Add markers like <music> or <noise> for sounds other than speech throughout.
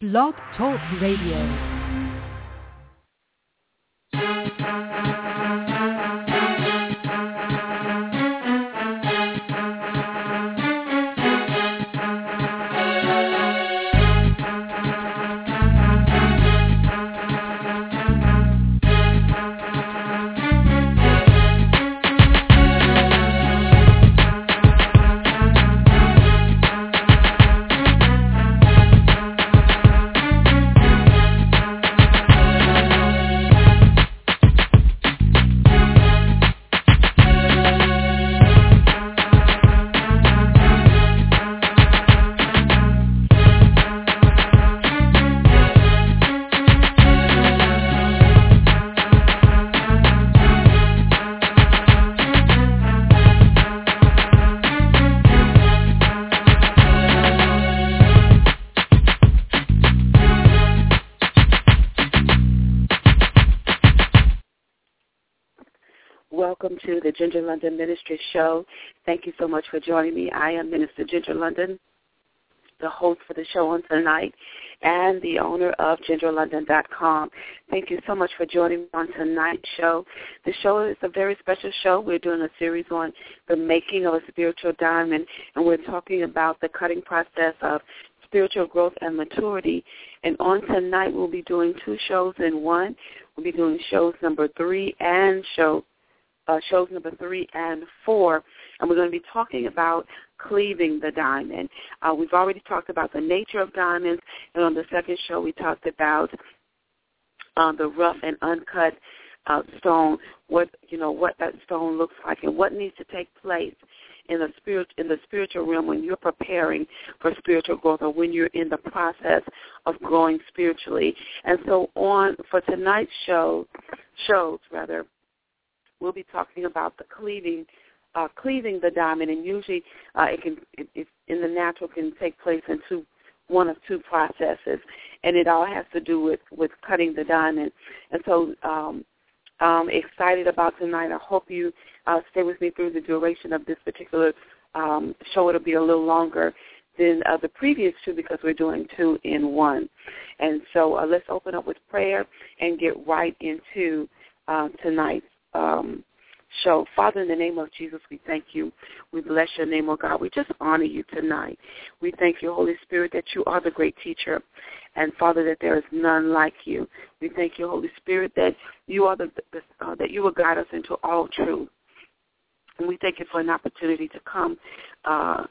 Blog Talk Radio. The Ginger London Ministry Show. Thank you so much for joining me. I am Minister Ginger London, the host for the show on tonight and the owner of gingerlondon.com. Thank you so much for joining me on tonight's show. The show is a very special show. We're doing a series on the making of a spiritual diamond, and we're talking about the cutting process of spiritual growth and maturity. And on tonight, we'll be doing two shows in one. We'll be doing shows number three and show uh, shows number three and four, and we're going to be talking about cleaving the diamond. Uh, we've already talked about the nature of diamonds, and on the second show we talked about uh, the rough and uncut uh, stone, what you know, what that stone looks like, and what needs to take place in the spirit in the spiritual realm when you're preparing for spiritual growth or when you're in the process of growing spiritually. And so on for tonight's show shows rather we'll be talking about the cleaving, uh, cleaving the diamond, and usually uh, it can, it, it, in the natural, can take place in two, one of two processes, and it all has to do with with cutting the diamond. And so, um, I'm excited about tonight. I hope you uh, stay with me through the duration of this particular um, show. It'll be a little longer than uh, the previous two because we're doing two in one. And so uh, let's open up with prayer and get right into uh, tonight's um, show. Father, in the name of Jesus, we thank you. We bless your name, oh God. We just honor you tonight. We thank you, Holy Spirit, that you are the great teacher. And Father, that there is none like you. We thank you, Holy Spirit, that you are the, the uh, that you will guide us into all truth. And we thank you for an opportunity to come uh,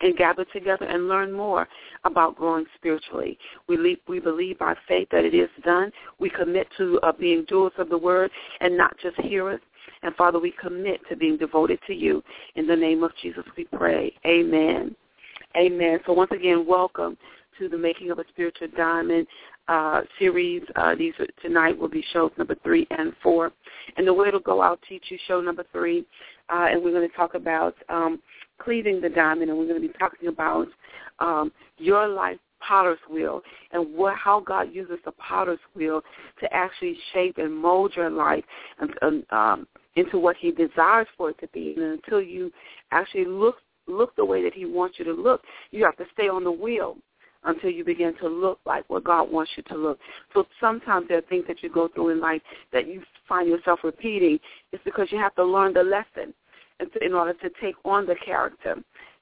and gather together and learn more about growing spiritually. We, leave, we believe by faith that it is done. We commit to uh, being doers of the word and not just hearers. And Father, we commit to being devoted to you. In the name of Jesus we pray. Amen. Amen. So once again, welcome to the Making of a Spiritual Diamond uh, series. Uh, these are, tonight will be shows number three and four. And the way it'll go, I'll teach you show number three, uh, and we're going to talk about um, cleaving the diamond, and we're going to be talking about um, your life potter's wheel and what, how God uses the potter's wheel to actually shape and mold your life and, um, into what He desires for it to be. And until you actually look look the way that He wants you to look, you have to stay on the wheel until you begin to look like what God wants you to look. So sometimes there are things that you go through in life that you find yourself repeating. It's because you have to learn the lesson in order to take on the character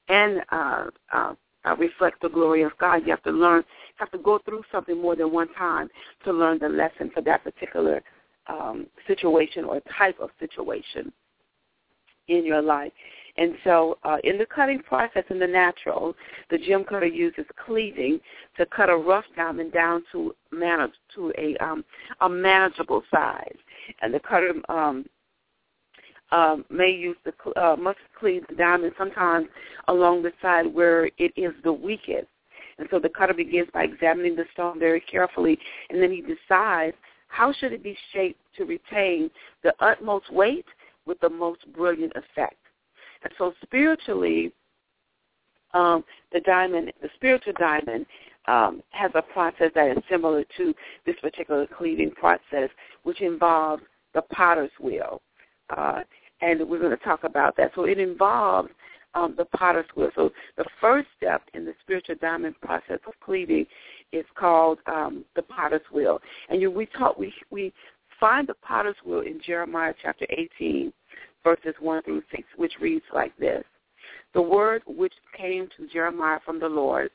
and uh, uh, uh, reflect the glory of God. You have to learn, have to go through something more than one time to learn the lesson for that particular um, situation or type of situation in your life. And so uh, in the cutting process in the natural, the gem cutter uses cleaving to cut a rough diamond down to manage to a um, a manageable size. And the cutter um, um, may use the uh, must cleave the diamond sometimes along the side where it is the weakest. And so the cutter begins by examining the stone very carefully, and then he decides how should it be shaped to retain the utmost weight with the most brilliant effect. And so spiritually, um, the diamond, the spiritual diamond, um, has a process that is similar to this particular cleaving process, which involves the potter's wheel. Uh, and we're going to talk about that. So it involves um, the potter's wheel. So the first step in the spiritual diamond process of cleaving is called um, the Potter's Wheel, and you, we taught we we find the Potter's Wheel in Jeremiah chapter 18, verses 1 through 6, which reads like this: The word which came to Jeremiah from the Lord,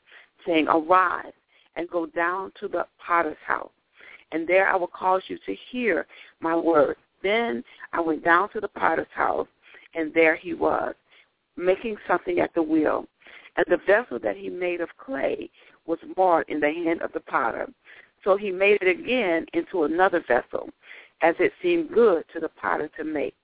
saying, "Arise and go down to the Potter's house, and there I will cause you to hear my word." Then I went down to the Potter's house, and there he was, making something at the wheel. And the vessel that he made of clay was marred in the hand of the potter. So he made it again into another vessel, as it seemed good to the potter to make.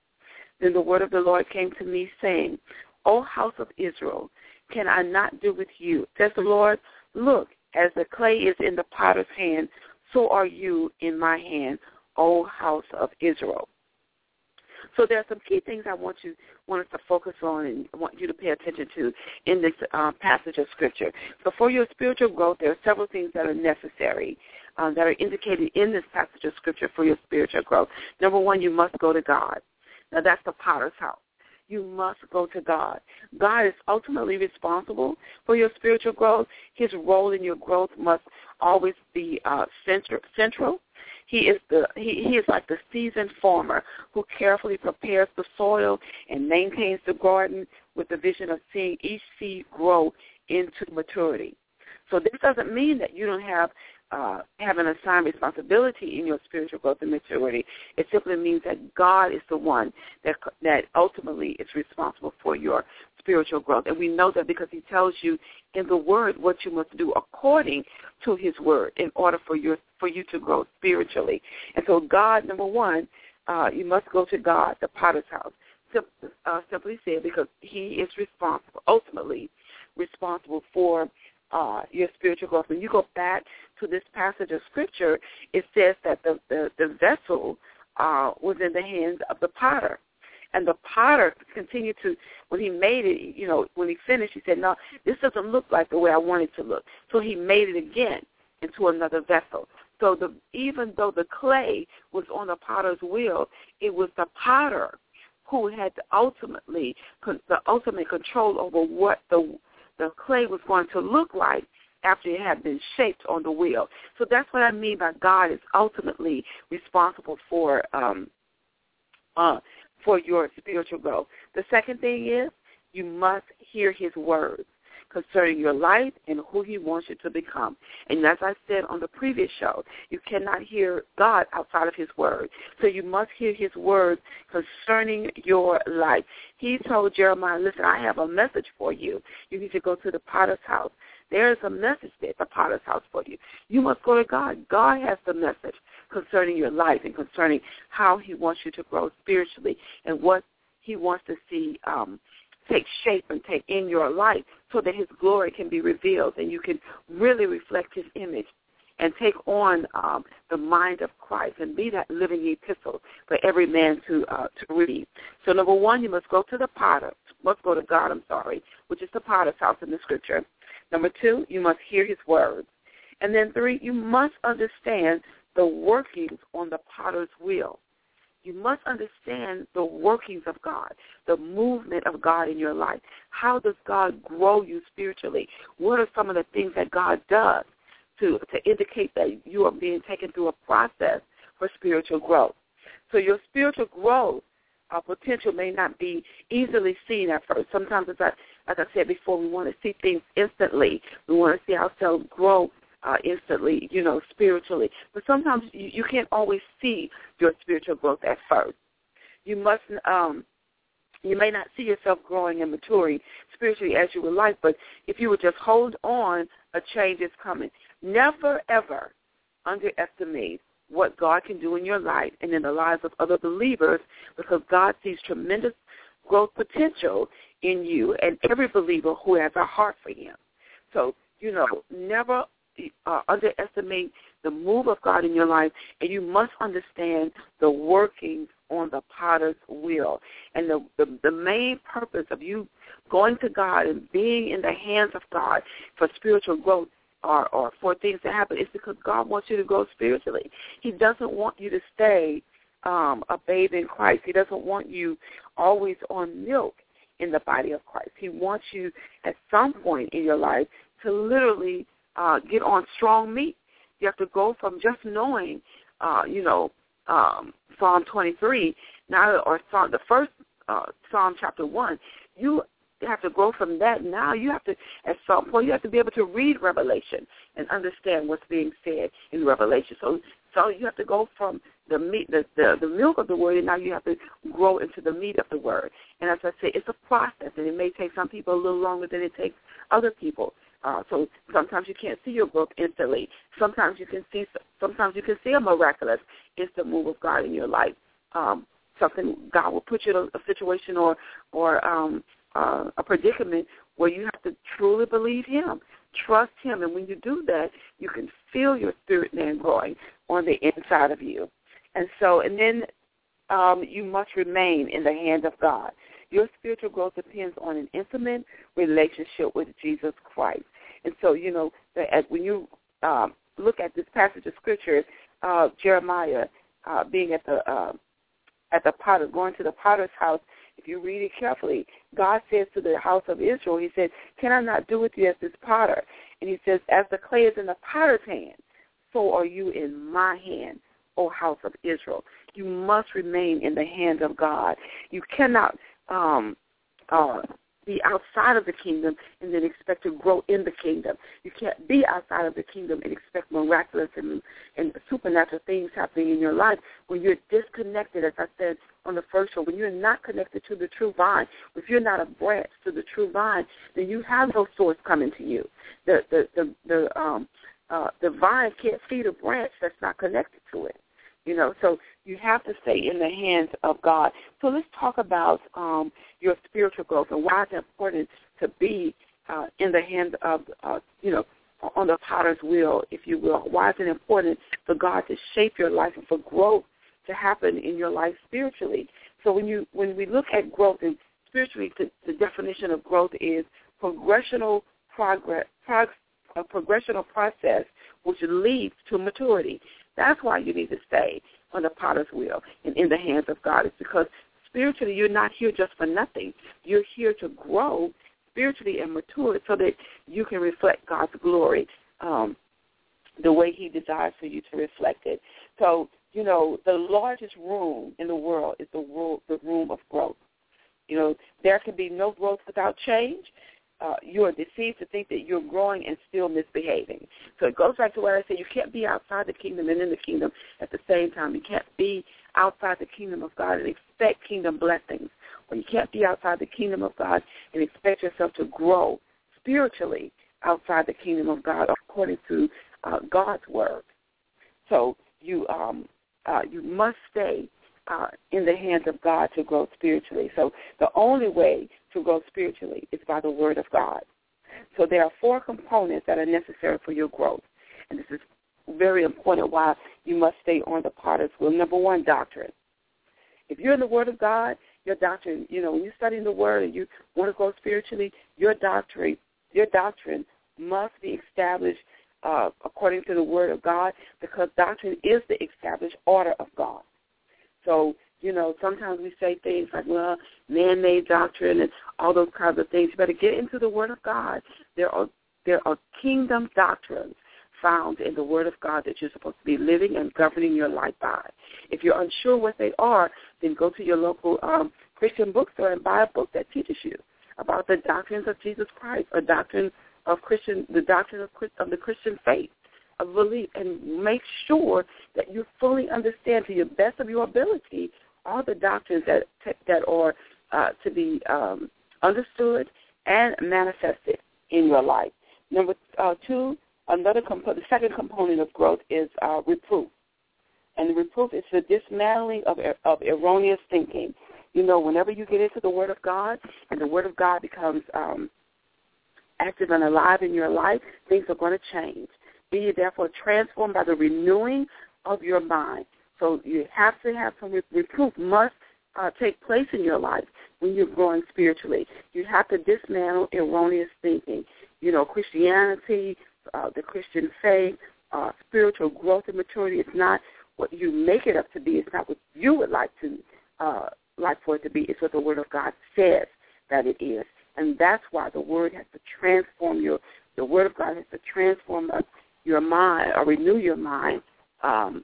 Then the word of the Lord came to me, saying, O house of Israel, can I not do with you? Says the Lord, look, as the clay is in the potter's hand, so are you in my hand, O house of Israel. So there are some key things I want you want us to focus on and want you to pay attention to in this uh, passage of scripture. So for your spiritual growth, there are several things that are necessary um, that are indicated in this passage of scripture for your spiritual growth. Number one, you must go to God. Now that's the potter's house. You must go to God. God is ultimately responsible for your spiritual growth. His role in your growth must always be uh, central he is the he, he is like the seasoned farmer who carefully prepares the soil and maintains the garden with the vision of seeing each seed grow into maturity. So this doesn't mean that you don't have uh, have an assigned responsibility in your spiritual growth and maturity. It simply means that God is the one that that ultimately is responsible for your spiritual growth. And we know that because he tells you in the word what you must do according to his word in order for your for you to grow spiritually. And so God, number one, uh, you must go to God, the potter's house. Uh, simply said, because he is responsible, ultimately responsible for uh, your spiritual growth. When you go back to this passage of scripture, it says that the, the, the vessel uh, was in the hands of the potter. And the potter continued to, when he made it, you know, when he finished, he said, no, this doesn't look like the way I want it to look. So he made it again into another vessel. So the, even though the clay was on the potter's wheel, it was the potter who had ultimately the ultimate control over what the the clay was going to look like after it had been shaped on the wheel. So that's what I mean by God is ultimately responsible for um, uh, for your spiritual growth. The second thing is you must hear his words concerning your life and who he wants you to become. And as I said on the previous show, you cannot hear God outside of his word. So you must hear his words concerning your life. He told Jeremiah, listen, I have a message for you. You need to go to the potter's house. There is a message there at the potter's house for you. You must go to God. God has the message concerning your life and concerning how he wants you to grow spiritually and what he wants to see um, take shape and take in your life so that his glory can be revealed and you can really reflect his image and take on um, the mind of Christ and be that living epistle for every man to uh, to read. So number one, you must go to the potter, must go to God, I'm sorry, which is the potter's house in the scripture. Number two, you must hear his words. And then three, you must understand the workings on the potter's wheel. You must understand the workings of God, the movement of God in your life. How does God grow you spiritually? What are some of the things that God does to, to indicate that you are being taken through a process for spiritual growth? So your spiritual growth uh, potential may not be easily seen at first. Sometimes, as I, like I said before, we want to see things instantly. We want to see ourselves grow uh, instantly, you know, spiritually. But sometimes you, you can't always see your spiritual growth at first. You must, um, you may not see yourself growing and maturing spiritually as you would like, but if you would just hold on, a change is coming. Never, ever underestimate what God can do in your life and in the lives of other believers because God sees tremendous growth potential in you and every believer who has a heart for him. So, you know, never uh, underestimate the move of God in your life, and you must understand the workings on the potter's wheel. And the, the, the main purpose of you going to God and being in the hands of God for spiritual growth or, or for things to happen is because God wants you to grow spiritually. He doesn't want you to stay um, a babe in Christ. He doesn't want you always on milk in the body of Christ. He wants you at some point in your life to literally uh, get on strong meat. You have to go from just knowing, uh, you know, um, Psalm 23 now, or Psalm, the first uh, Psalm chapter one. You have to grow from that. Now you have to, at some point, you have to be able to read Revelation and understand what's being said in Revelation. So, so you have to go from the meat, the, the the milk of the word, and now you have to grow into the meat of the word. And as I say, it's a process, and it may take some people a little longer than it takes other people. Uh, so sometimes you can't see your growth instantly. Sometimes you can see. Sometimes you can see a miraculous instant move of God in your life. Um, something God will put you in a, a situation or or um, uh, a predicament where you have to truly believe Him, trust Him, and when you do that, you can feel your spirit man growing on the inside of you. And so, and then um, you must remain in the hand of God. Your spiritual growth depends on an intimate relationship with Jesus Christ. And so, you know, when you um, look at this passage of scripture, uh, Jeremiah uh, being at the uh, at the potter, going to the potter's house, if you read it carefully, God says to the house of Israel, He said, "Can I not do with you as this potter?" And He says, "As the clay is in the potter's hand, so are you in my hand, O house of Israel." You must remain in the hand of God. You cannot um, uh, be outside of the kingdom and then expect to grow in the kingdom. You can't be outside of the kingdom and expect miraculous and, and supernatural things happening in your life when you're disconnected, as I said on the first show, when you're not connected to the true vine. If you're not a branch to the true vine, then you have no source coming to you. The the the, the um uh the vine can't feed a branch that's not connected to it. You know, so you have to stay in the hands of God. So let's talk about um, your spiritual growth and why it's important to be uh, in the hands of, uh, you know, on the potter's wheel, if you will. Why is it important for God to shape your life and for growth to happen in your life spiritually? So when you when we look at growth and spiritually, the, the definition of growth is progressional progress, prog, a progressional process which leads to maturity. That's why you need to stay on the potter's wheel and in the hands of God. It's because spiritually you're not here just for nothing. You're here to grow spiritually and mature so that you can reflect God's glory um, the way he desires for you to reflect it. So, you know, the largest room in the world is the, world, the room of growth. You know, there can be no growth without change uh, you are deceived to think that you're growing and still misbehaving. So it goes back to what I said. You can't be outside the kingdom and in the kingdom at the same time. You can't be outside the kingdom of God and expect kingdom blessings. Or you can't be outside the kingdom of God and expect yourself to grow spiritually outside the kingdom of God according to uh, God's word. So you um, uh, you must stay uh, in the hands of God to grow spiritually. So the only way to grow spiritually is by the Word of God. So there are four components that are necessary for your growth. And this is very important why you must stay on the potter's wheel. Number one, doctrine. If you're in the Word of God, your doctrine, you know, when you're studying the Word and you want to grow spiritually, your doctrine, your doctrine must be established uh, according to the Word of God because doctrine is the established order of God. So, you know, sometimes we say things like, well, man-made doctrine and all those kinds of things. You better get into the Word of God. There are there are kingdom doctrines found in the Word of God that you're supposed to be living and governing your life by. If you're unsure what they are, then go to your local um, Christian bookstore and buy a book that teaches you about the doctrines of Jesus Christ or doctrine of Christian, the doctrine of, of the Christian faith of belief and make sure that you fully understand to the best of your ability all the doctrines that that are uh, to be um, understood and manifested in your life. Number uh, two, another compo- the second component of growth is uh, reproof, and the reproof is the dismantling of of erroneous thinking. You know, whenever you get into the Word of God and the Word of God becomes um, active and alive in your life, things are going to change. Be therefore transformed by the renewing of your mind. So you have to have some reproof must uh, take place in your life when you're growing spiritually. You have to dismantle erroneous thinking. You know, Christianity, uh, the Christian faith, uh, spiritual growth and maturity is not what you make it up to be. It's not what you would like to uh, like for it to be. It's what the Word of God says that it is, and that's why the Word has to transform your the Word of God has to transform your mind or renew your mind. Um,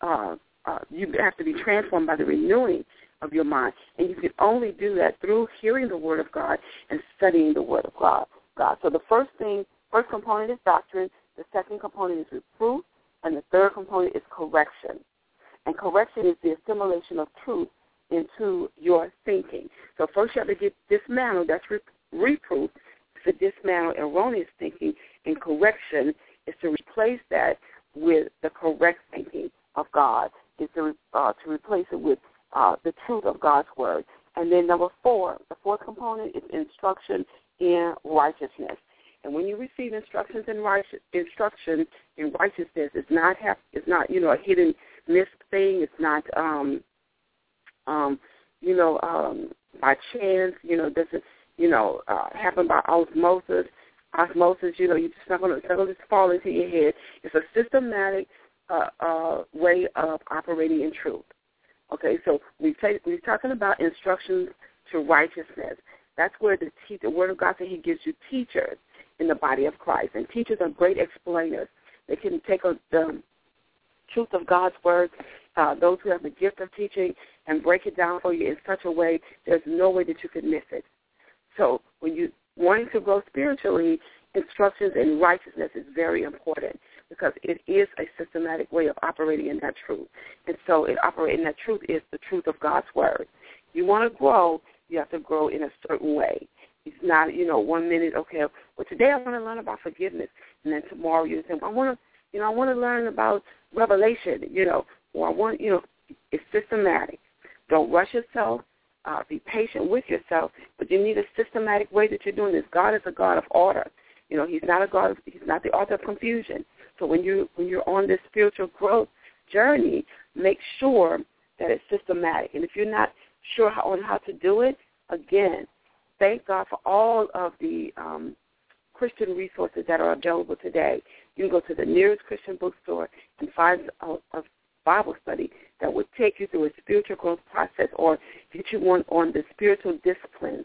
uh, uh, you have to be transformed by the renewing of your mind, and you can only do that through hearing the Word of God and studying the Word of God. God. So the first thing, first component is doctrine. The second component is reproof, and the third component is correction. And correction is the assimilation of truth into your thinking. So first you have to get dismantled. That's re- reproof to dismantle erroneous thinking, and correction is to replace that with the correct thinking of God. Is to uh, to replace it with uh, the truth of God's word. And then number four, the fourth component is instruction in righteousness. And when you receive instructions in righteous instruction in righteousness, it's not have, it's not you know a hidden missed thing. It's not um, um, you know um, by chance. You know doesn't you know uh, happen by osmosis. Osmosis, you know, you're just not going to just fall into your head. It's a systematic uh, uh, way of operating in truth. Okay, so we take, we're talking about instructions to righteousness. That's where the, te- the Word of God says He gives you teachers in the body of Christ, and teachers are great explainers. They can take a, the truth of God's Word, uh, those who have the gift of teaching, and break it down for you in such a way there's no way that you can miss it. So when you wanting to grow spiritually, instructions in righteousness is very important because it is a systematic way of operating in that truth. And so it operating in that truth is the truth of God's word. You want to grow, you have to grow in a certain way. It's not, you know, one minute, okay, well today I want to learn about forgiveness, and then tomorrow you say, I want to, you know, I want to learn about revelation, you know, or I want, you know, it's systematic. Don't rush yourself. Uh, be patient with yourself, but you need a systematic way that you're doing this. God is a God of order. You know, He's not a God. Of, he's not the author of confusion. So when you when you're on this spiritual growth journey, make sure that it's systematic. And if you're not sure how, on how to do it, again, thank God for all of the um, Christian resources that are available today. You can go to the nearest Christian bookstore and find a, a Bible study that would take you through a spiritual growth process or get you one on the spiritual disciplines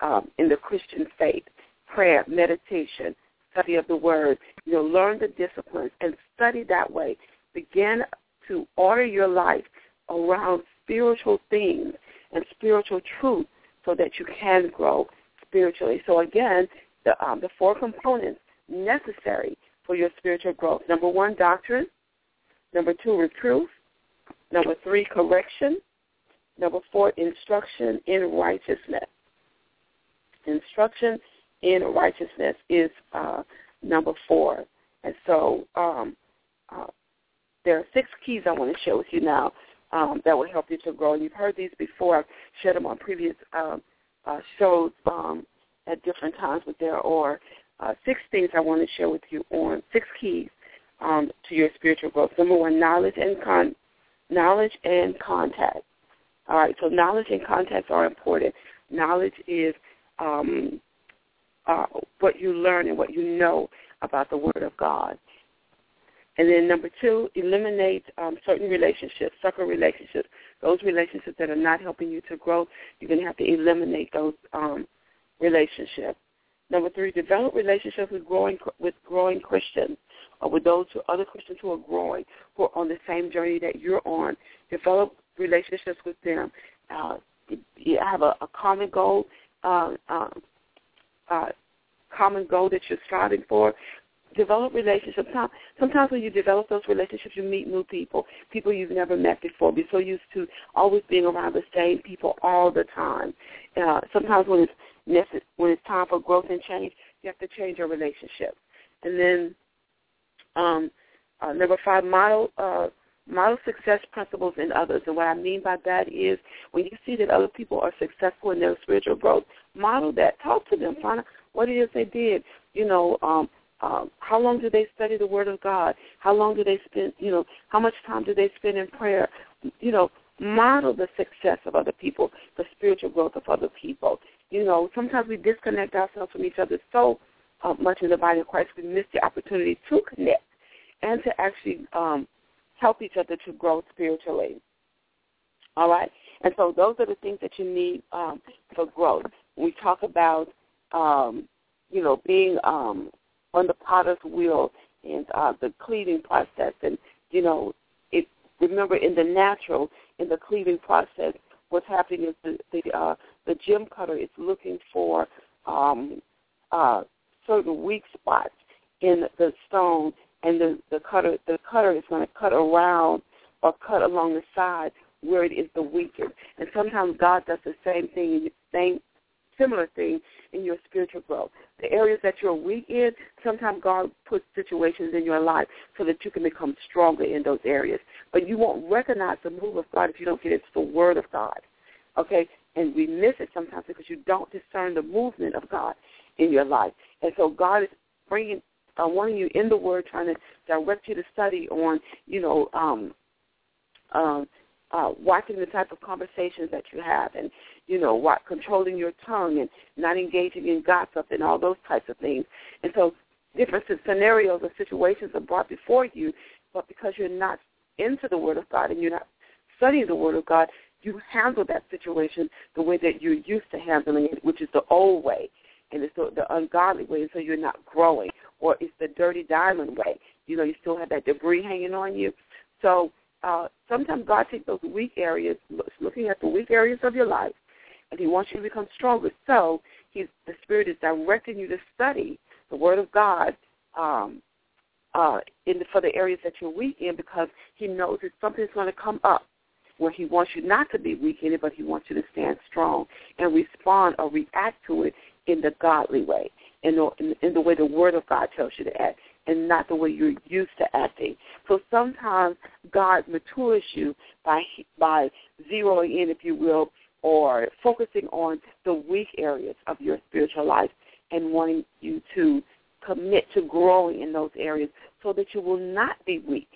um, in the Christian faith, prayer, meditation, study of the Word. You know, learn the disciplines and study that way. Begin to order your life around spiritual things and spiritual truth so that you can grow spiritually. So again, the, um, the four components necessary for your spiritual growth. Number one, doctrine. Number two, reproof. Number three, correction. Number four, instruction in righteousness. Instruction in righteousness is uh, number four. And so um, uh, there are six keys I want to share with you now um, that will help you to grow. And you've heard these before. I've shared them on previous um, uh, shows um, at different times, but there are uh, six things I want to share with you on six keys um, to your spiritual growth. Number one, knowledge and con- knowledge and contact. All right, so knowledge and contacts are important. Knowledge is um, uh, what you learn and what you know about the Word of God. And then number two, eliminate um, certain relationships, sucker relationships, those relationships that are not helping you to grow. You're going to have to eliminate those um, relationships. Number three, develop relationships with growing with growing Christians or with those who, other Christians who are growing, who are on the same journey that you're on. Develop relationships with them. Uh, you have a, a common goal. Uh, um, uh, common goal that you're striving for, develop relationships. Sometimes when you develop those relationships, you meet new people, people you've never met before. You're so used to always being around the same people all the time. Uh, sometimes when it's when it's time for growth and change, you have to change your relationship. And then um, uh, number five, model uh, model success principles in others. And what I mean by that is when you see that other people are successful in their spiritual growth, model that. Talk to them. Find out what it is they did. You know, um, um, how long do they study the Word of God? How long do they spend, you know, how much time do they spend in prayer? You know, model the success of other people, the spiritual growth of other people. You know, sometimes we disconnect ourselves from each other so uh, much in the body of Christ, we miss the opportunity to connect and to actually um, help each other to grow spiritually. All right? And so those are the things that you need um, for growth. We talk about, um, you know, being um, on the potter's wheel and uh, the cleaving process. And you know, it remember in the natural, in the cleaving process, what's happening is the the uh, the gem cutter is looking for um, uh, certain weak spots in the stone, and the the cutter the cutter is going to cut around or cut along the side where it is the weakest. And sometimes God does the same thing, same similar thing in your spiritual growth. The areas that you're weak in, sometimes God puts situations in your life so that you can become stronger in those areas. But you won't recognize the move of God if you don't get into the Word of God. Okay? And we miss it sometimes because you don't discern the movement of God in your life. And so God is bringing, uh, wanting you in the Word, trying to direct you to study on, you know, um, um, uh, watching the type of conversations that you have and, you know, what, controlling your tongue and not engaging in gossip and all those types of things. And so different scenarios or situations are brought before you, but because you're not into the Word of God and you're not studying the Word of God, you handle that situation the way that you're used to handling it, which is the old way, and it's the, ungodly way, and so you're not growing. Or it's the dirty diamond way. You know, you still have that debris hanging on you. So uh, sometimes God takes those weak areas, looking at the weak areas of your life, and He wants you to become stronger. So He's the Spirit is directing you to study the Word of God um, uh, in the, for the areas that you're weak in, because He knows that something's going to come up where He wants you not to be weak in it, but He wants you to stand strong and respond or react to it in the godly way, in the, in, the way the Word of God tells you to act and not the way you're used to acting. So sometimes God matures you by by zeroing in, if you will, or focusing on the weak areas of your spiritual life and wanting you to commit to growing in those areas so that you will not be weak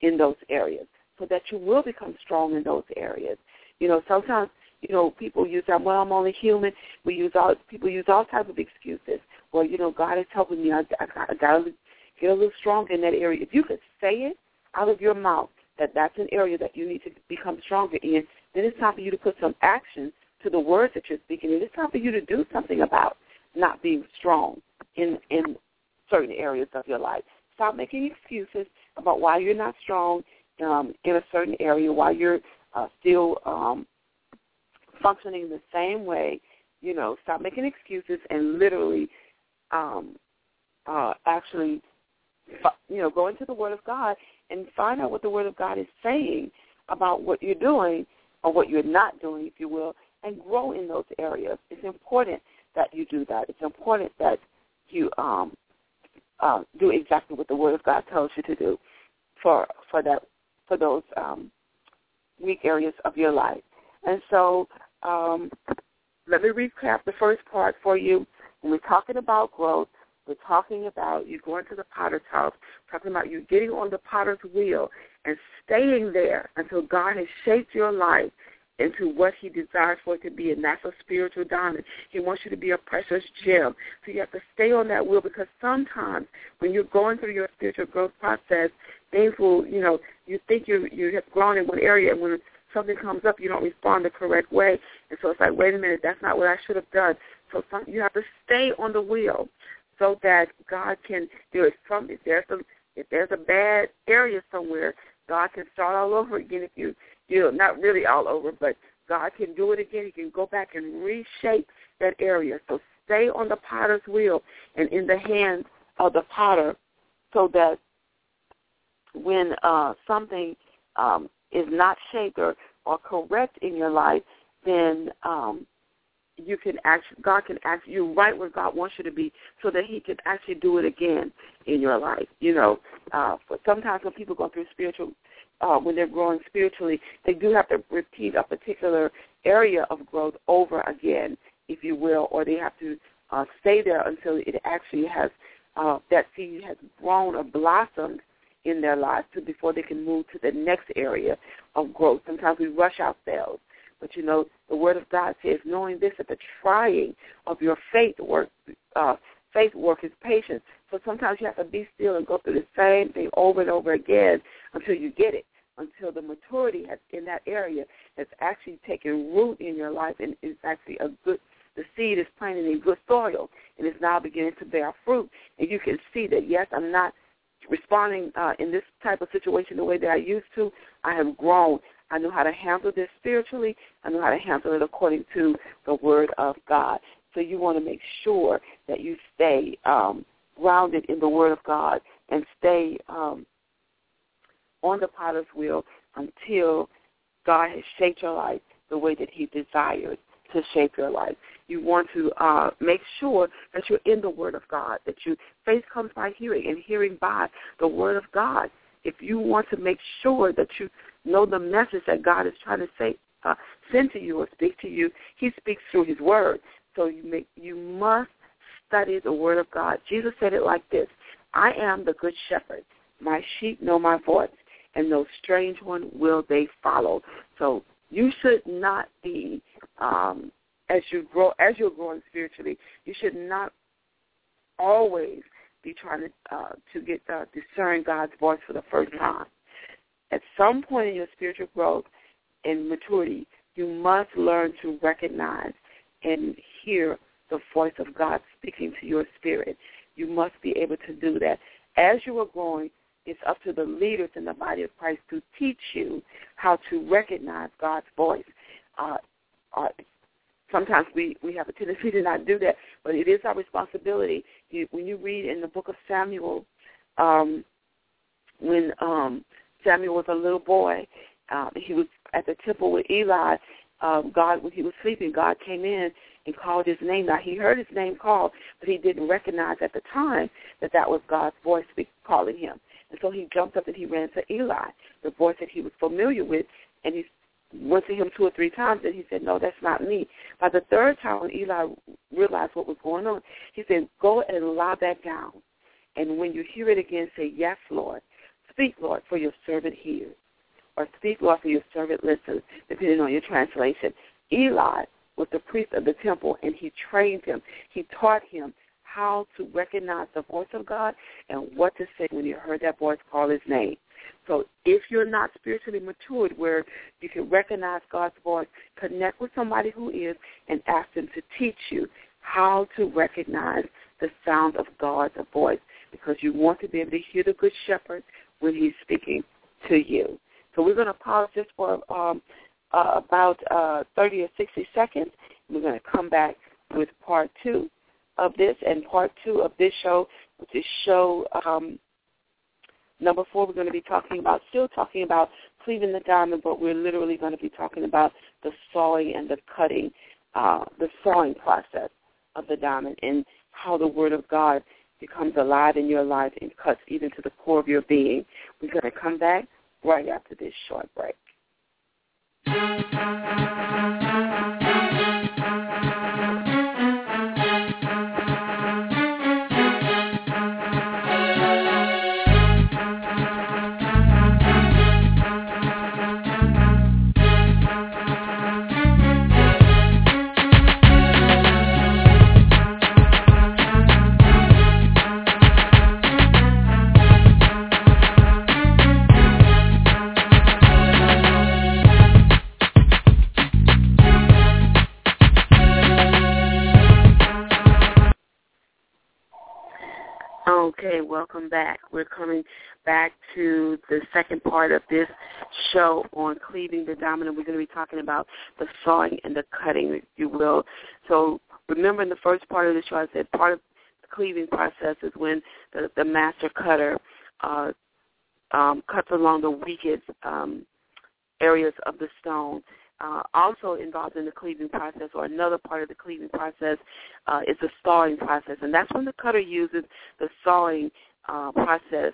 in those areas, so that you will become strong in those areas. You know, sometimes you know, people use that, well, I'm only human. We use all, people use all types of excuses. Well, you know, God is helping me. I, I, I got to Get a little stronger in that area. If you could say it out of your mouth that that's an area that you need to become stronger in, then it's time for you to put some action to the words that you're speaking. And it's time for you to do something about not being strong in in certain areas of your life. Stop making excuses about why you're not strong um, in a certain area, why you're uh, still um, functioning the same way. You know, stop making excuses and literally um, uh, actually you know, go into the Word of God and find out what the Word of God is saying about what you're doing or what you're not doing, if you will, and grow in those areas. It's important that you do that. It's important that you um, uh, do exactly what the Word of God tells you to do for for that for those um, weak areas of your life. And so, um, let me recap the first part for you. When we're talking about growth, we're talking about you going to the potter's house, talking about you getting on the potter's wheel and staying there until God has shaped your life into what he desires for it to be, and that's a spiritual diamond. He wants you to be a precious gem. So you have to stay on that wheel because sometimes when you're going through your spiritual growth process, things will, you know, you think you you have grown in one area, and when something comes up, you don't respond the correct way, and so it's like, wait a minute, that's not what I should have done. So some, you have to stay on the wheel so that God can do it from if there's a if there's a bad area somewhere, God can start all over again if you you know, not really all over, but God can do it again. He can go back and reshape that area. So stay on the potter's wheel and in the hands of the potter so that when uh, something um, is not shaped or, or correct in your life, then um, you can actually God can ask you right where God wants you to be, so that He can actually do it again in your life. You know, uh, but sometimes when people go through spiritual, uh, when they're growing spiritually, they do have to repeat a particular area of growth over again, if you will, or they have to uh, stay there until it actually has uh, that seed has grown or blossomed in their lives to, before they can move to the next area of growth. Sometimes we rush ourselves but you know, the Word of God says, knowing this, that the trying of your faith work, uh, faith work is patience. So sometimes you have to be still and go through the same thing over and over again until you get it, until the maturity has, in that area has actually taken root in your life and is actually a good the seed is planted in good soil and is now beginning to bear fruit. And you can see that, yes, I'm not responding uh, in this type of situation the way that I used to. I have grown. I know how to handle this spiritually. I know how to handle it according to the Word of God. So you want to make sure that you stay um, grounded in the Word of God and stay um, on the potter's wheel until God has shaped your life the way that He desires to shape your life. You want to uh, make sure that you're in the Word of God, that you faith comes by hearing and hearing by the Word of God. If you want to make sure that you know the message that God is trying to say, uh, send to you or speak to you, He speaks through His Word. So you make you must study the Word of God. Jesus said it like this: "I am the good shepherd. My sheep know my voice, and no strange one will they follow." So you should not be um, as you grow as you're growing spiritually. You should not always be trying to uh, to get uh, discern God's voice for the first time. At some point in your spiritual growth and maturity, you must learn to recognize and hear the voice of God speaking to your spirit. You must be able to do that. As you are growing, it's up to the leaders in the body of Christ to teach you how to recognize God's voice. Uh, uh, sometimes we, we have a tendency to not do that, but it is our responsibility. You, when you read in the book of Samuel, um, when um, Samuel was a little boy, uh, he was at the temple with Eli. Um, God, when he was sleeping, God came in and called his name. Now he heard his name called, but he didn't recognize at the time that that was God's voice calling him. And so he jumped up and he ran to Eli, the voice that he was familiar with, and he went to him two or three times, and he said, no, that's not me. By the third time, when Eli realized what was going on, he said, go and lie back down. And when you hear it again, say, yes, Lord. Speak, Lord, for your servant hears. Or speak, Lord, for your servant listens, depending on your translation. Eli was the priest of the temple, and he trained him. He taught him how to recognize the voice of God and what to say when you heard that voice call his name. So if you're not spiritually matured where you can recognize God's voice, connect with somebody who is and ask them to teach you how to recognize the sound of God's voice because you want to be able to hear the good shepherd when he's speaking to you. So we're going to pause just for um, uh, about uh, 30 or 60 seconds. We're going to come back with part two of this and part two of this show, which is show um, Number four, we're going to be talking about, still talking about cleaving the diamond, but we're literally going to be talking about the sawing and the cutting, uh, the sawing process of the diamond and how the Word of God becomes alive in your life and cuts even to the core of your being. We're going to come back right after this short break. Welcome back. We're coming back to the second part of this show on cleaving the diamond. We're going to be talking about the sawing and the cutting, if you will. So remember in the first part of the show, I said part of the cleaving process is when the, the master cutter uh, um, cuts along the weakest um, areas of the stone uh, also involved in the cleaving process, or another part of the cleaving process, uh, is the sawing process, and that's when the cutter uses the sawing uh, process.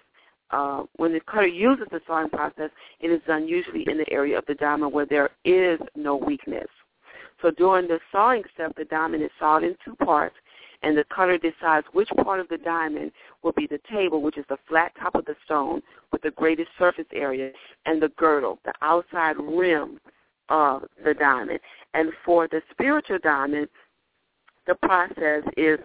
Uh, when the cutter uses the sawing process, it is done usually in the area of the diamond where there is no weakness. So during the sawing step, the diamond is sawed in two parts, and the cutter decides which part of the diamond will be the table, which is the flat top of the stone with the greatest surface area, and the girdle, the outside rim of the diamond. And for the spiritual diamond, the process is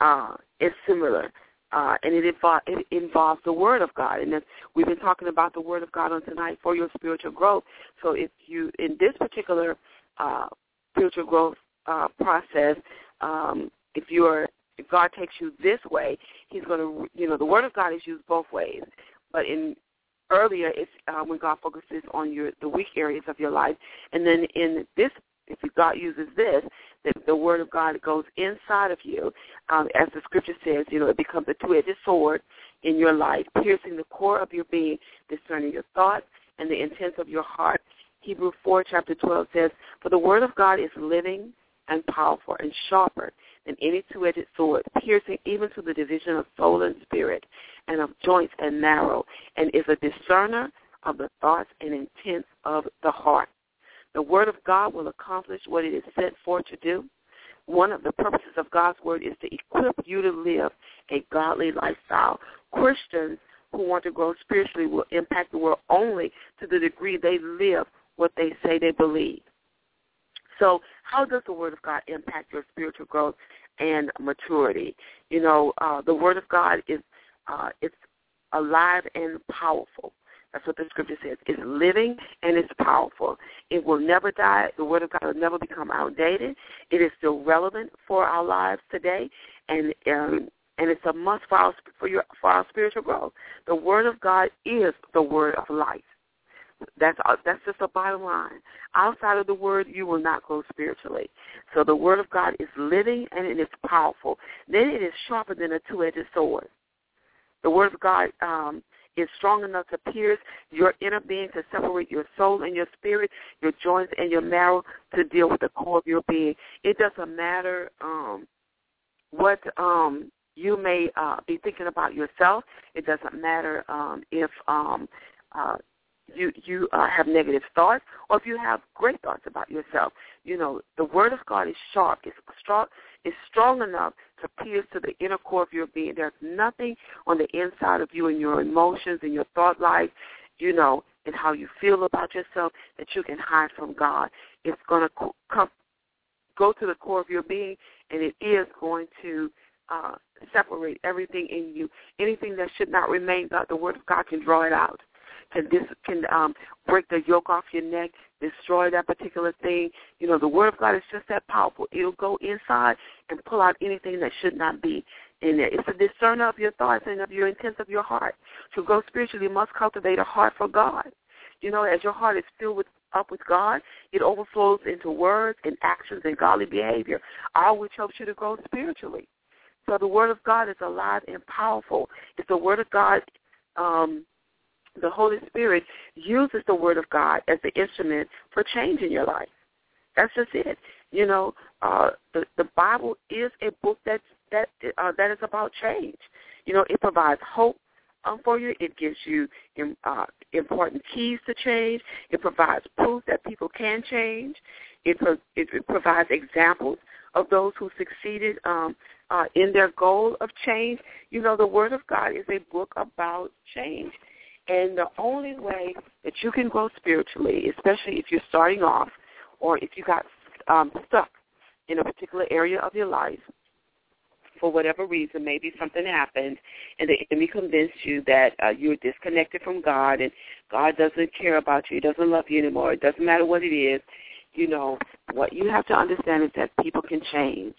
uh, is similar. Uh, and it, invo- it involves the Word of God. And then we've been talking about the Word of God on tonight for your spiritual growth. So if you, in this particular uh, spiritual growth uh, process, um, if you're if God takes you this way, He's going to, you know, the Word of God is used both ways. But in earlier, it's uh, when God focuses on your the weak areas of your life, and then in this, if God uses this, that the Word of God goes inside of you, um, as the Scripture says, you know, it becomes a two-edged sword in your life, piercing the core of your being, discerning your thoughts and the intents of your heart. Hebrew 4, chapter 12 says, For the Word of God is living and powerful and sharper than any two-edged sword, piercing even to the division of soul and spirit, and of joints and marrow, and is a discerner of the thoughts and intents of the heart. The Word of God will accomplish what it is set forth to do. One of the purposes of God's Word is to equip you to live a godly lifestyle. Christians who want to grow spiritually will impact the world only to the degree they live what they say they believe. So how does the Word of God impact your spiritual growth and maturity? You know, uh, the Word of God is uh, it's alive and powerful. That's what the scripture says. It's living and it's powerful. It will never die. The Word of God will never become outdated. It is still relevant for our lives today, and um, and it's a must for our for your for our spiritual growth. The Word of God is the Word of life. That's uh, that's just a bottom line. Outside of the Word, you will not grow spiritually. So the Word of God is living and it is powerful. Then it is sharper than a two-edged sword. The Word of God um, is strong enough to pierce your inner being, to separate your soul and your spirit, your joints and your marrow, to deal with the core of your being. It doesn't matter um, what um, you may uh, be thinking about yourself. It doesn't matter um, if um, uh, you you uh, have negative thoughts or if you have great thoughts about yourself. You know, the word of God is sharp. It's strong. It's strong enough to pierce to the inner core of your being. There's nothing on the inside of you and your emotions and your thought life, you know, and how you feel about yourself that you can hide from God. It's going to come go to the core of your being, and it is going to uh, separate everything in you. Anything that should not remain, God, the Word of God can draw it out can dis can um break the yoke off your neck, destroy that particular thing. You know, the word of God is just that powerful. It'll go inside and pull out anything that should not be in there. It's a discerner of your thoughts and of your intents of your heart. To grow spiritually, you must cultivate a heart for God. You know, as your heart is filled with up with God, it overflows into words and actions and godly behavior, all which helps you to grow spiritually. So the Word of God is alive and powerful. It's the Word of God um, the Holy Spirit uses the Word of God as the instrument for change in your life. That's just it. You know, uh, the the Bible is a book that's that uh, that is about change. You know, it provides hope um, for you. It gives you uh, important keys to change. It provides proof that people can change. It, pro- it, it provides examples of those who succeeded um, uh, in their goal of change. You know, the Word of God is a book about change. And the only way that you can grow spiritually, especially if you're starting off or if you got um, stuck in a particular area of your life, for whatever reason, maybe something happened and the enemy convinced you that uh, you're disconnected from God and God doesn't care about you, He doesn't love you anymore, it doesn't matter what it is, you know, what you have to understand is that people can change.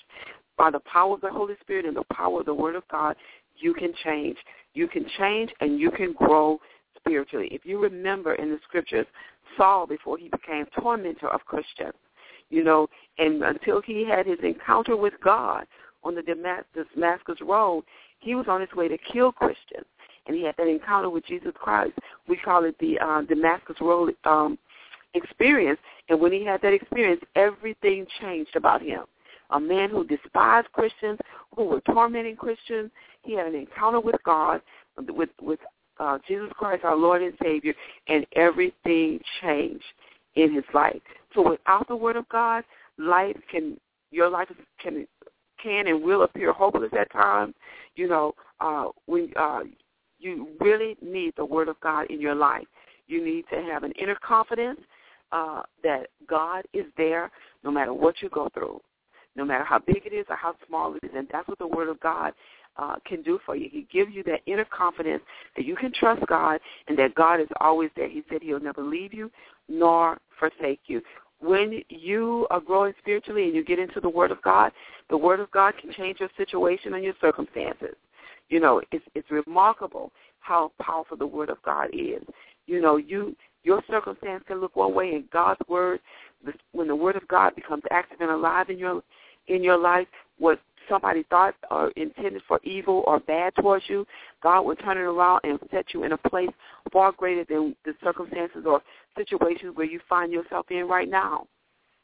By the power of the Holy Spirit and the power of the Word of God, you can change. You can change and you can grow spiritually. If you remember in the scriptures, Saul, before he became tormentor of Christians, you know, and until he had his encounter with God on the Damascus Road, he was on his way to kill Christians. And he had that encounter with Jesus Christ. We call it the uh, Damascus Road um, experience. And when he had that experience, everything changed about him. A man who despised Christians, who were tormenting Christians, he had an encounter with God, with with uh, Jesus Christ, our Lord and Savior, and everything changed in his life. So without the Word of God, life can your life can can and will appear hopeless at times. You know, uh, when uh, you really need the Word of God in your life, you need to have an inner confidence uh, that God is there no matter what you go through, no matter how big it is or how small it is, and that's what the Word of God uh, can do for you. He gives you that inner confidence that you can trust God and that God is always there. He said he'll never leave you nor forsake you. when you are growing spiritually and you get into the Word of God, the Word of God can change your situation and your circumstances. You know, it's it's remarkable how powerful the Word of God is. You know, you your circumstance can look one way, and God's Word, when the Word of God becomes active and alive in your in your life, what somebody thought or intended for evil or bad towards you, God will turn it around and set you in a place far greater than the circumstances or situations where you find yourself in right now.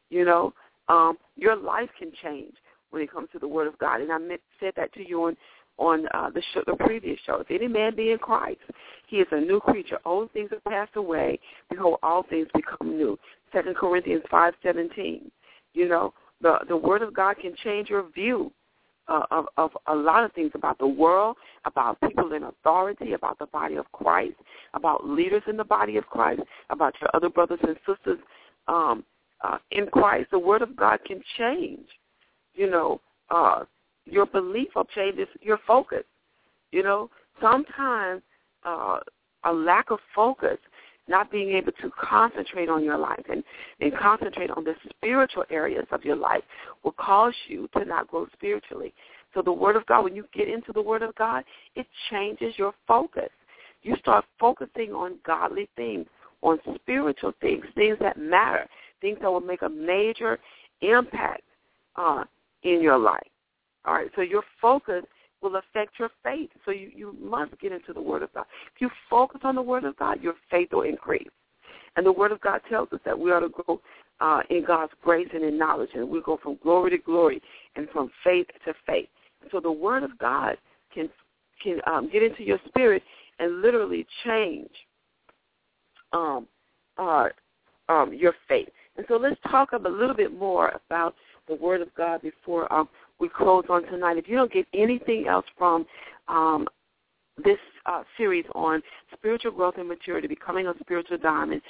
You know, um, your life can change when it comes to the Word of God, and I said that to you on on uh, the, show, the previous show. If any man be in Christ, he is a new creature. Old things have passed away. Behold, all things become new. Second Corinthians five seventeen. You know, the the Word of God can change your view uh, of, of a lot of things about the world, about people in authority, about the body of Christ, about leaders in the body of Christ, about your other brothers and sisters um, uh, in Christ. The Word of God can change, you know, uh, your belief of changes your focus. You know, sometimes uh, a lack of focus not being able to concentrate on your life and, and concentrate on the spiritual areas of your life will cause you to not grow spiritually. So the Word of God, when you get into the Word of God, it changes your focus. You start focusing on godly things, on spiritual things, things that matter, things that will make a major impact uh, in your life. All right, so your focus will affect your faith. So you, you must get into the Word of God. If you focus on the Word of God, your faith will increase. And the Word of God tells us that we are to grow uh, in God's grace and in knowledge, and we go from glory to glory and from faith to faith. So the Word of God can can um, get into your spirit and literally change um, uh, um, your faith. And so let's talk a little bit more about the Word of God before um, we close on tonight. If you don't get anything else from um, this uh, series on spiritual growth and maturity, becoming a spiritual diamond,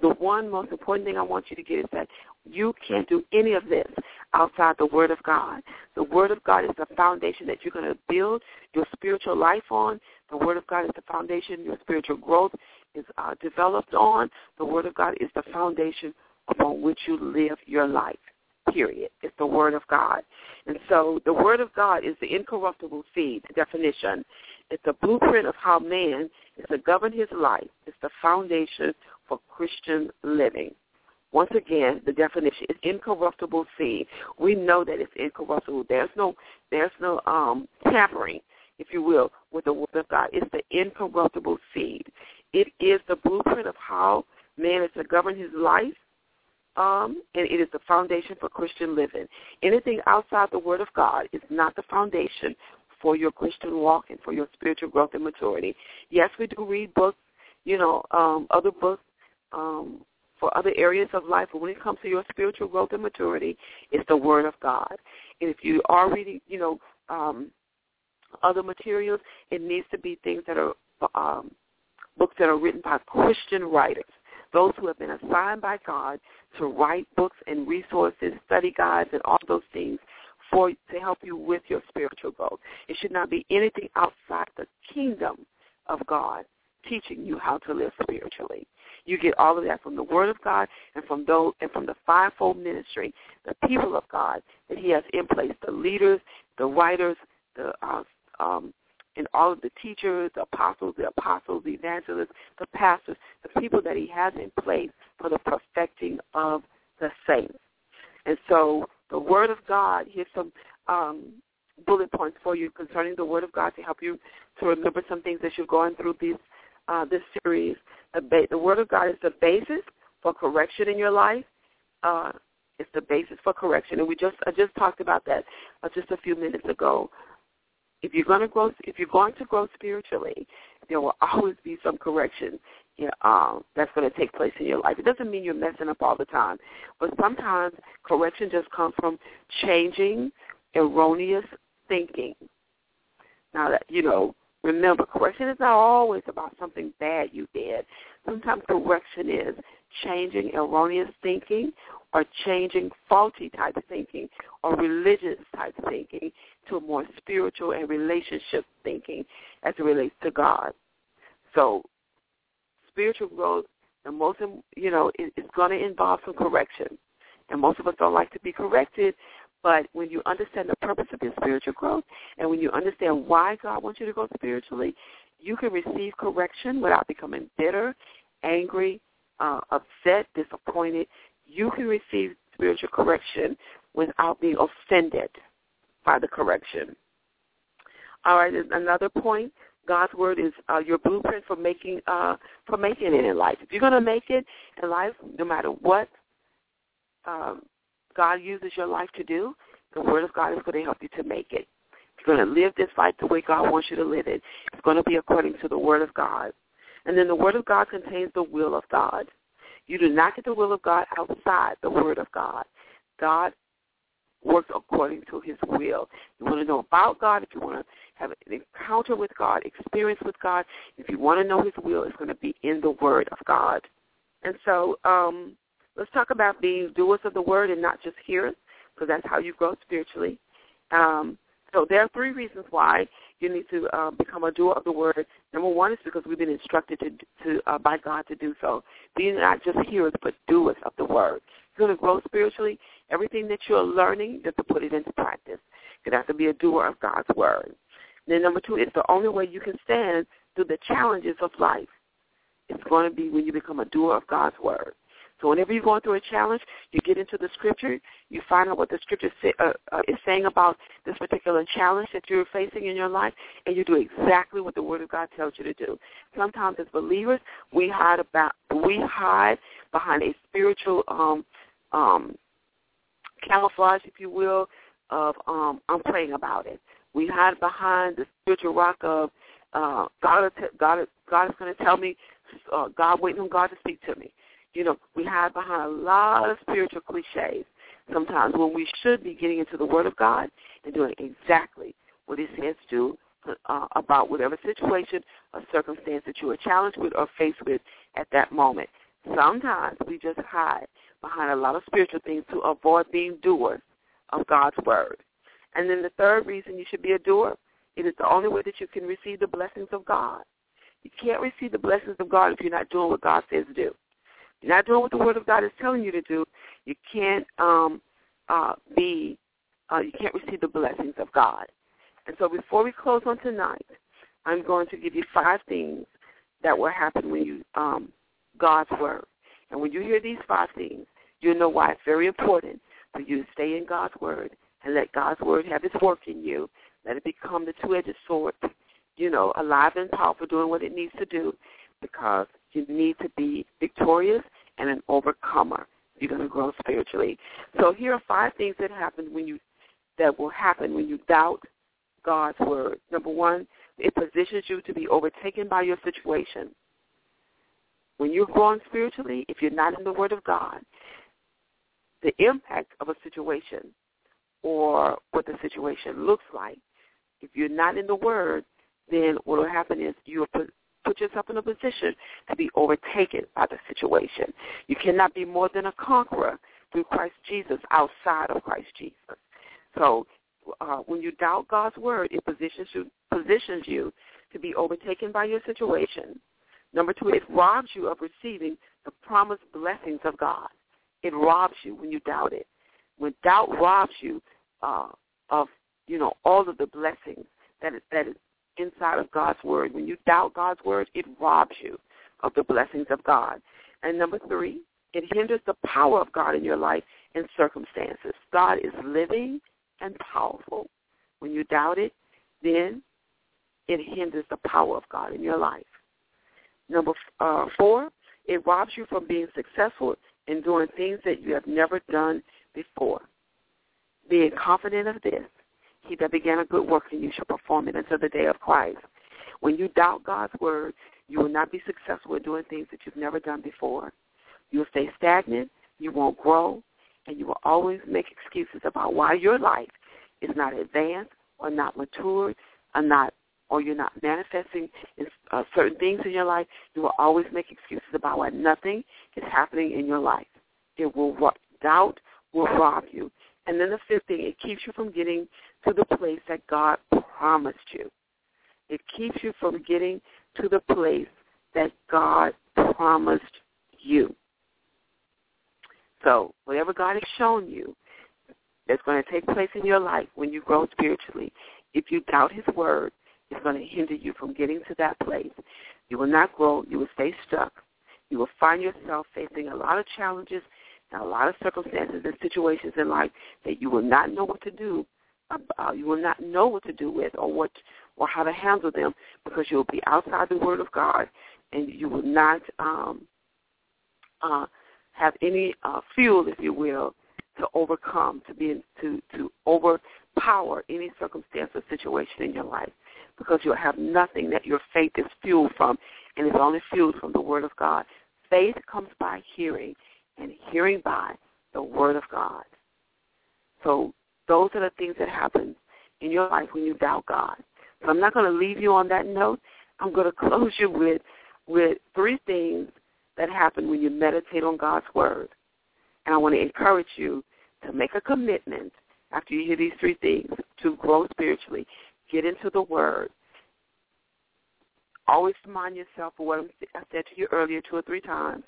the one most important thing I want you to get is that you can't do any of this outside the Word of God. The Word of God is the foundation that you're going to build your spiritual life on. The Word of God is the foundation your spiritual growth is uh, developed on. The Word of God is the foundation upon which you live your life period. It's the Word of God. And so the Word of God is the incorruptible seed definition. It's a blueprint of how man is to govern his life. It's the foundation for Christian living. Once again, the definition is incorruptible seed. We know that it's incorruptible. There's no there's no um tampering, if you will, with the word of God. It's the incorruptible seed. It is the blueprint of how man is to govern his life um, and it is the foundation for Christian living. Anything outside the Word of God is not the foundation for your Christian walk and for your spiritual growth and maturity. Yes, we do read books, you know, um, other books um, for other areas of life, but when it comes to your spiritual growth and maturity, it's the Word of God. And if you are reading, you know, um, other materials, it needs to be things that are um, books that are written by Christian writers those who have been assigned by God to write books and resources, study guides, and all those things for to help you with your spiritual growth. It should not be anything outside the kingdom of God teaching you how to live spiritually. You get all of that from the Word of God and from those and from the fivefold ministry, the people of God that He has in place, the leaders, the writers, the uh, um, and all of the teachers, the apostles, the apostles, the evangelists, the pastors, the people that he has in place for the perfecting of the saints. And so the Word of God, here's some um, bullet points for you concerning the Word of God to help you to remember some things that you're going through this, uh, this series. The, ba- the Word of God is the basis for correction in your life. Uh, it's the basis for correction, and we just I just talked about that uh, just a few minutes ago if you're going to grow, if you're going to grow spiritually, there will always be some correction you know, um, that's going to take place in your life. It doesn't mean you're messing up all the time, but sometimes correction just comes from changing erroneous thinking. Now that you know, remember, correction is not always about something bad you did. Sometimes correction is changing erroneous thinking or changing faulty type thinking or religious type thinking to a more spiritual and relationship thinking as it relates to God. So spiritual growth the most, you know, it's going to involve some correction. And most of us don't like to be corrected, but when you understand the purpose of your spiritual growth and when you understand why God wants you to grow spiritually, you can receive correction without becoming bitter, angry, uh, upset, disappointed. You can receive spiritual correction without being offended by the correction. All right, another point. God's word is uh, your blueprint for making uh, for making it in life. If you're going to make it in life, no matter what um, God uses your life to do, the word of God is going to help you to make it. If you're going to live this life the way God wants you to live it, it's going to be according to the word of God. And then the word of God contains the will of God. You do not get the will of God outside the word of God. God works according to his will. You want to know about God, if you want to have an encounter with God, experience with God, if you want to know his will, it's going to be in the word of God. And so um, let's talk about being doers of the word and not just hearers, because that's how you grow spiritually. Um, so there are three reasons why you need to uh, become a doer of the word. Number one is because we've been instructed to, to uh, by God to do so. Being not just hearers, but doers of the word. You're going to grow spiritually. Everything that you're learning, you have to put it into practice. You have to be a doer of God's word. then number two, it's the only way you can stand through the challenges of life. It's going to be when you become a doer of God's word. So whenever you're going through a challenge, you get into the scripture, you find out what the scripture say, uh, uh, is saying about this particular challenge that you're facing in your life, and you do exactly what the Word of God tells you to do. Sometimes as believers, we hide about we hide behind a spiritual um, um, camouflage, if you will, of um, I'm praying about it. We hide behind the spiritual rock of uh, God. God, God is going to tell me. Uh, God waiting on God to speak to me. You know, we hide behind a lot of spiritual cliches sometimes when we should be getting into the Word of God and doing exactly what it says to do uh, about whatever situation or circumstance that you are challenged with or faced with at that moment. Sometimes we just hide behind a lot of spiritual things to avoid being doers of God's Word. And then the third reason you should be a doer, it is the only way that you can receive the blessings of God. You can't receive the blessings of God if you're not doing what God says to do you're not doing what the Word of God is telling you to do, you can't um, uh, be, uh, you can't receive the blessings of God. And so before we close on tonight, I'm going to give you five things that will happen when you um, God's Word. And when you hear these five things, you'll know why it's very important for you to stay in God's Word and let God's Word have its work in you. Let it become the two-edged sword, you know, alive and powerful, doing what it needs to do because you need to be victorious and an overcomer. You're going to grow spiritually. So here are five things that happen when you that will happen when you doubt God's word. Number one, it positions you to be overtaken by your situation. When you're growing spiritually, if you're not in the Word of God, the impact of a situation or what the situation looks like, if you're not in the Word, then what will happen is you put yourself in a position to be overtaken by the situation. You cannot be more than a conqueror through Christ Jesus outside of Christ Jesus. So uh, when you doubt God's word, it positions you, positions you to be overtaken by your situation. Number two, it robs you of receiving the promised blessings of God. It robs you when you doubt it. When doubt robs you uh, of, you know, all of the blessings that is, that is inside of God's word. When you doubt God's word, it robs you of the blessings of God. And number three, it hinders the power of God in your life and circumstances. God is living and powerful. When you doubt it, then it hinders the power of God in your life. Number uh, four, it robs you from being successful in doing things that you have never done before. Being confident of this, he that began a good work in you shall perform it until the day of Christ. When you doubt God's word, you will not be successful in doing things that you've never done before. You will stay stagnant, you won't grow, and you will always make excuses about why your life is not advanced or not matured or not or you're not manifesting in, uh, certain things in your life, you will always make excuses about why nothing is happening in your life. It will doubt will rob you. And then the fifth thing, it keeps you from getting to the place that God promised you. It keeps you from getting to the place that God promised you. So whatever God has shown you that's going to take place in your life when you grow spiritually, if you doubt his word, it's going to hinder you from getting to that place. You will not grow. You will stay stuck. You will find yourself facing a lot of challenges and a lot of circumstances and situations in life that you will not know what to do. Uh, you will not know what to do with or what or how to handle them because you will be outside the Word of God and you will not um, uh, have any uh, fuel, if you will, to overcome, to be to to overpower any circumstance or situation in your life, because you'll have nothing that your faith is fueled from, and it's only fueled from the Word of God. Faith comes by hearing, and hearing by the Word of God. So those are the things that happen in your life when you doubt God. So I'm not going to leave you on that note. I'm going <laughs> to close you with with three things that happen when you meditate on God's Word. And I want to encourage you to make a commitment after you hear these three things to grow spiritually. Get into the Word. Always remind yourself of what I said to you earlier two or three times.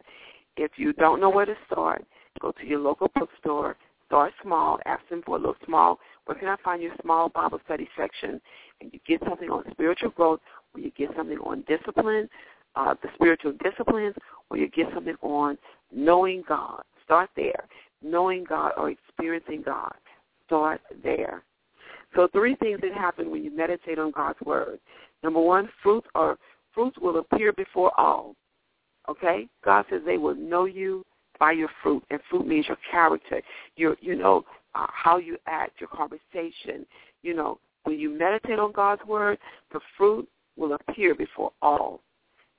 If you don't know where to start, go to your local bookstore. Start small. Ask them for a little small. Where can I find your small Bible study section? And you get something on spiritual growth, or you get something on discipline, uh, the spiritual disciplines, or you get something on knowing God. Start there. Knowing God or experiencing God. Start there. So three things that happen when you meditate on God's word. Number one, fruits or fruits will appear before all. Okay? God says they will know you by your fruit, and fruit means your character, your you know uh, how you act, your conversation. You know, when you meditate on God's word, the fruit will appear before all.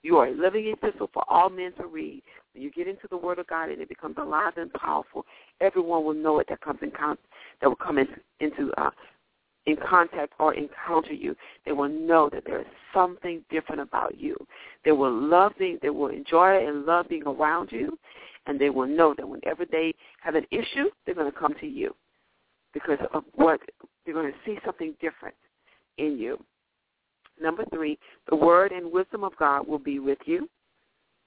You are a living epistle for all men to read. When you get into the Word of God and it becomes alive and powerful, everyone will know it that comes in con- that will come in, into uh, in contact or encounter you. They will know that there is something different about you. They will love being, they will enjoy and love being around you, and they will know that whenever they have an issue, they're going to come to you because of what they're going to see something different in you. Number three, the word and wisdom of God will be with you.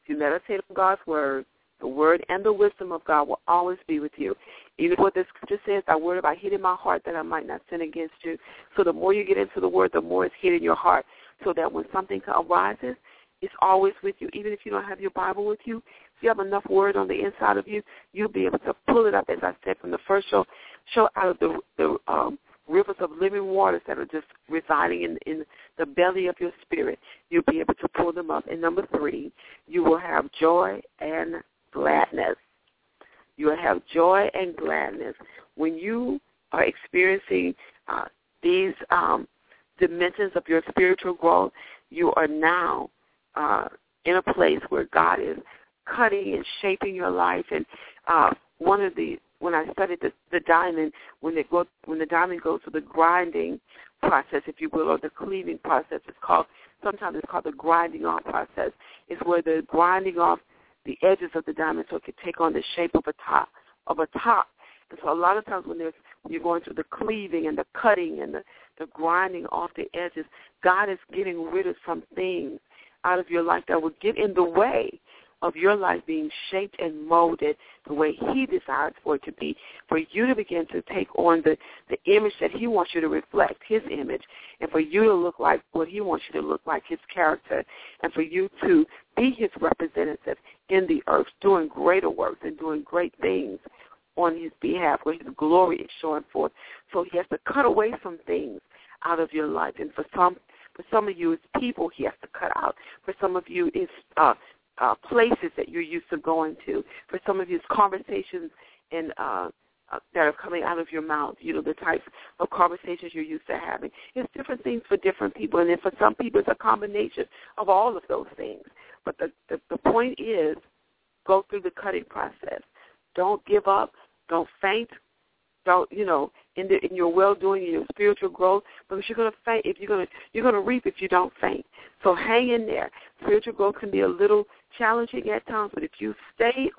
If you meditate on God's word, the word and the wisdom of God will always be with you. Even what the scripture says, I word about hid in my heart that I might not sin against you. So the more you get into the word, the more it's hid in your heart. So that when something arises, it's always with you. Even if you don't have your Bible with you, you have enough word on the inside of you, you'll be able to pull it up, as I said from the first show, show out of the the um, rivers of living waters that are just residing in, in the belly of your spirit. You'll be able to pull them up. And number three, you will have joy and gladness. You will have joy and gladness. When you are experiencing uh, these um, dimensions of your spiritual growth, you are now uh, in a place where God is cutting and shaping your life. And uh, one of the when I studied the, the diamond, when it go when the diamond goes through the grinding process, if you will, or the cleaving process, it's called sometimes it's called the grinding off process. It's where they're grinding off the edges of the diamond so it can take on the shape of a top of a top. And so a lot of times when there's when you're going through the cleaving and the cutting and the, the grinding off the edges, God is getting rid of some things out of your life that will get in the way of your life being shaped and molded the way he desires for it to be, for you to begin to take on the, the image that he wants you to reflect, his image, and for you to look like what he wants you to look like, his character, and for you to be his representative in the earth, doing greater works and doing great things on his behalf where his glory is showing forth. So he has to cut away some things out of your life. And for some for some of you, it's people he has to cut out. For some of you, it's uh, uh, places that you're used to going to. For some of it's conversations and uh, uh, that are coming out of your mouth. You know the types of conversations you're used to having. It's different things for different people, and then for some people, it's a combination of all of those things. But the the, the point is, go through the cutting process. Don't give up. Don't faint. Don't you know in the in your well doing in your spiritual growth because you're gonna faint if you're gonna you're gonna reap if you don't faint. So hang in there. Spiritual growth can be a little challenging at times, but if you stay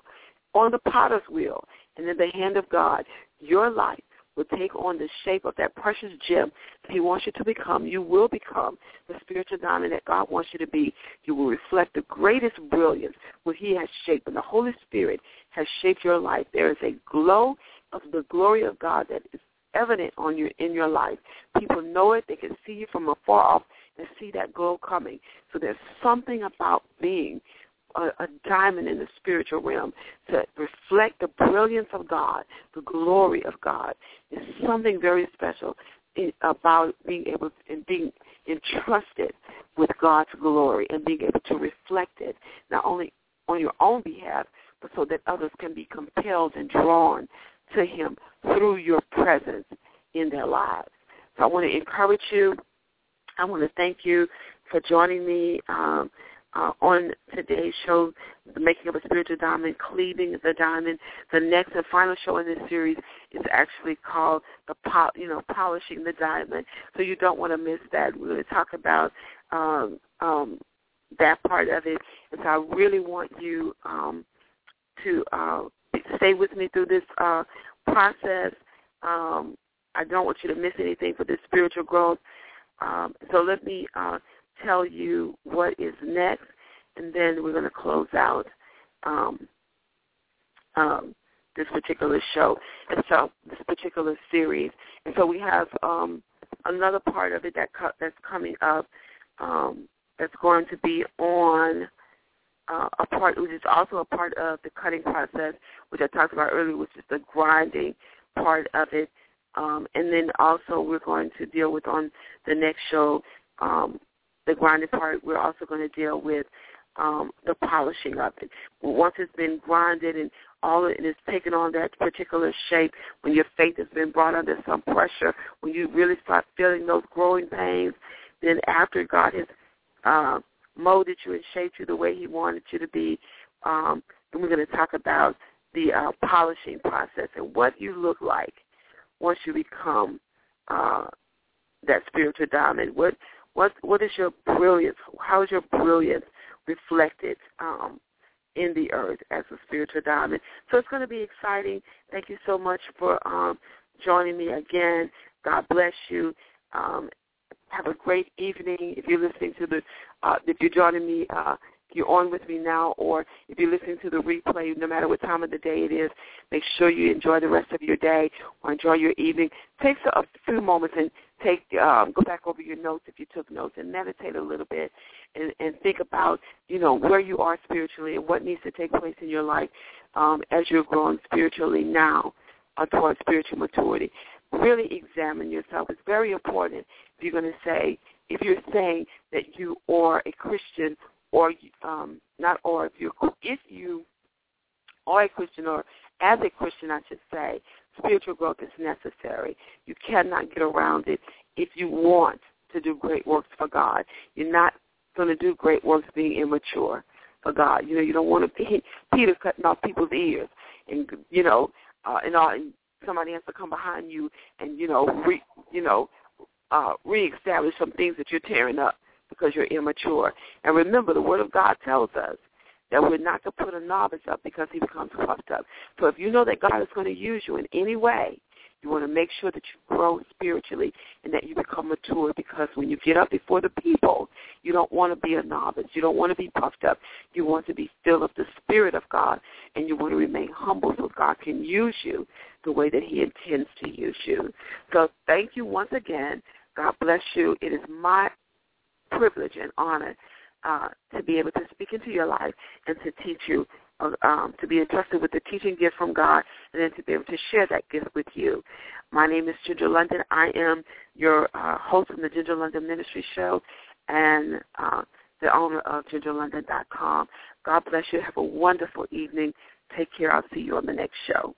on the potter's wheel and in the hand of God, your life will take on the shape of that precious gem that he wants you to become. You will become the spiritual diamond that God wants you to be. You will reflect the greatest brilliance what he has shaped. And the Holy Spirit has shaped your life. There is a glow of the glory of God that is evident on you in your life. People know it. They can see you from afar off and see that glow coming. So there's something about being a, a diamond in the spiritual realm to reflect the brilliance of God, the glory of God. It's something very special about being able and being entrusted with God's glory and being able to reflect it not only on your own behalf, but so that others can be compelled and drawn to Him through your presence in their lives. So I want to encourage you. I want to thank you for joining me. Um, uh, on today's show, The Making of a Spiritual Diamond, Cleaving the Diamond. The next and final show in this series is actually called the you know Polishing the Diamond. So you don't want to miss that. We're going to talk about um, um, that part of it. And so I really want you um, to uh, stay with me through this uh, process. Um, I don't want you to miss anything for this spiritual growth. Um, so let me uh, tell you what is next, and then we're going to close out um, um, this particular show, and so this particular series. And so we have um, another part of it that co- that's coming up um, that's going to be on uh, a part, which is also a part of the cutting process, which I talked about earlier, which is the grinding part of it. Um, and then also we're going to deal with on the next show um, the grinding part, we're also going to deal with um, the polishing of it. Once it's been grinded and all it is taken on that particular shape, when your faith has been brought under some pressure, when you really start feeling those growing pains, then after God has uh, molded you and shaped you the way He wanted you to be, um, then we're going to talk about the uh, polishing process and what you look like once you become uh, that spiritual diamond. What what what is your brilliance? How is your brilliance reflected um, in the earth as a spiritual diamond? So it's going to be exciting. Thank you so much for um, joining me again. God bless you. Um, have a great evening. If you're listening to the, uh, if you're joining me uh, you're on with me now or if you're listening to the replay, no matter what time of the day it is, make sure you enjoy the rest of your day or enjoy your evening. Take a few moments and take um, go back over your notes if you took notes and meditate a little bit and, and think about, you know, where you are spiritually and what needs to take place in your life um, as you're growing spiritually now uh, towards spiritual maturity. Really examine yourself. It's very important if you're going to say, if you're saying that you are a Christian or um, not or if you if you are a Christian or as a Christian, I should say, spiritual growth is necessary. You cannot get around it if you want to do great works for God. You're not going to do great works being immature for God. You know, you don't want to <laughs> be Peter cutting off people's ears, and you know, uh, and all. And somebody has to come behind you and you know, re, you know, uh, reestablish some things that you're tearing up because you're immature. And remember, the Word of God tells us that we're not to put a novice up because he becomes puffed up. So if you know that God is going to use you in any way, you want to make sure that you grow spiritually and that you become mature because when you get up before the people, you don't want to be a novice. You don't want to be puffed up. You want to be filled with the Spirit of God and you want to remain humble so God can use you the way that he intends to use you. So thank you once again. God bless you. It is my privilege and honor uh, to be able to speak into your life and to teach you, um, to be entrusted with the teaching gift from God, and then to be able to share that gift with you. My name is Ginger London. I am your uh, host from the Ginger London Ministry Show and uh, the owner of GingerLondon.com. God bless you. Have a wonderful evening. Take care. I'll see you on the next show.